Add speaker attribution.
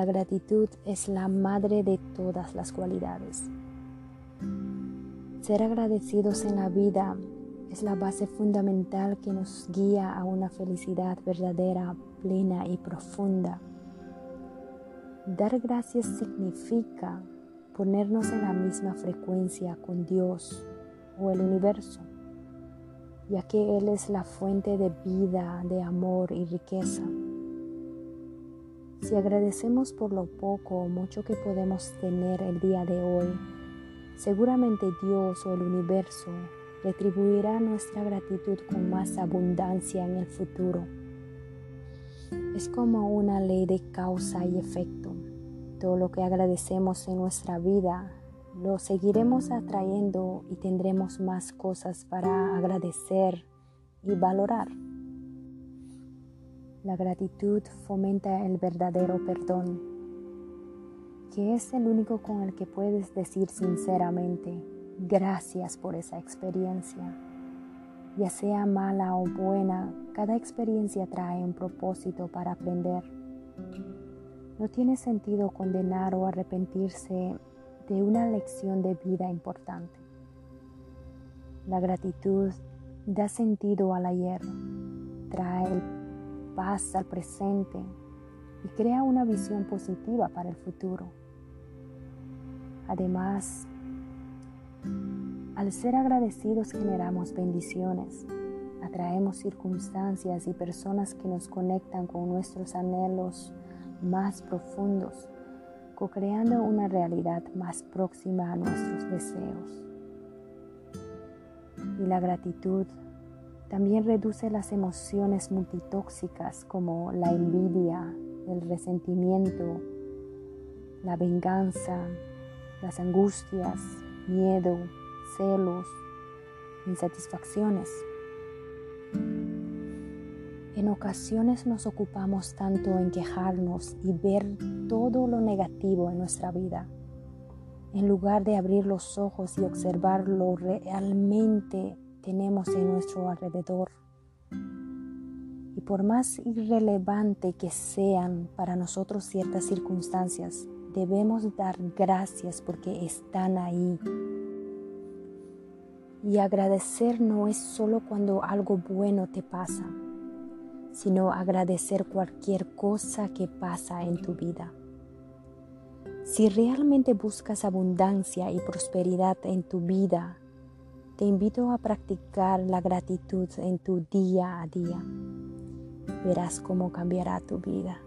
Speaker 1: La gratitud es la madre de todas las cualidades. Ser agradecidos en la vida es la base fundamental que nos guía a una felicidad verdadera, plena y profunda. Dar gracias significa ponernos en la misma frecuencia con Dios o el universo, ya que Él es la fuente de vida, de amor y riqueza. Si agradecemos por lo poco o mucho que podemos tener el día de hoy, seguramente Dios o el universo retribuirá nuestra gratitud con más abundancia en el futuro. Es como una ley de causa y efecto. Todo lo que agradecemos en nuestra vida lo seguiremos atrayendo y tendremos más cosas para agradecer y valorar. La gratitud fomenta el verdadero perdón, que es el único con el que puedes decir sinceramente, gracias por esa experiencia. Ya sea mala o buena, cada experiencia trae un propósito para aprender. No tiene sentido condenar o arrepentirse de una lección de vida importante. La gratitud da sentido al ayer, trae paz al presente y crea una visión positiva para el futuro. Además, al ser agradecidos generamos bendiciones, atraemos circunstancias y personas que nos conectan con nuestros anhelos más profundos, co-creando una realidad más próxima a nuestros deseos. Y la gratitud también reduce las emociones multitóxicas como la envidia, el resentimiento, la venganza, las angustias, miedo, celos, insatisfacciones. En ocasiones nos ocupamos tanto en quejarnos y ver todo lo negativo en nuestra vida, en lugar de abrir los ojos y observar lo realmente tenemos en nuestro alrededor. Y por más irrelevante que sean para nosotros ciertas circunstancias, debemos dar gracias porque están ahí. Y agradecer no es solo cuando algo bueno te pasa, sino agradecer cualquier cosa que pasa en tu vida. Si realmente buscas abundancia y prosperidad en tu vida, te invito a practicar la gratitud en tu día a día. Verás cómo cambiará tu vida.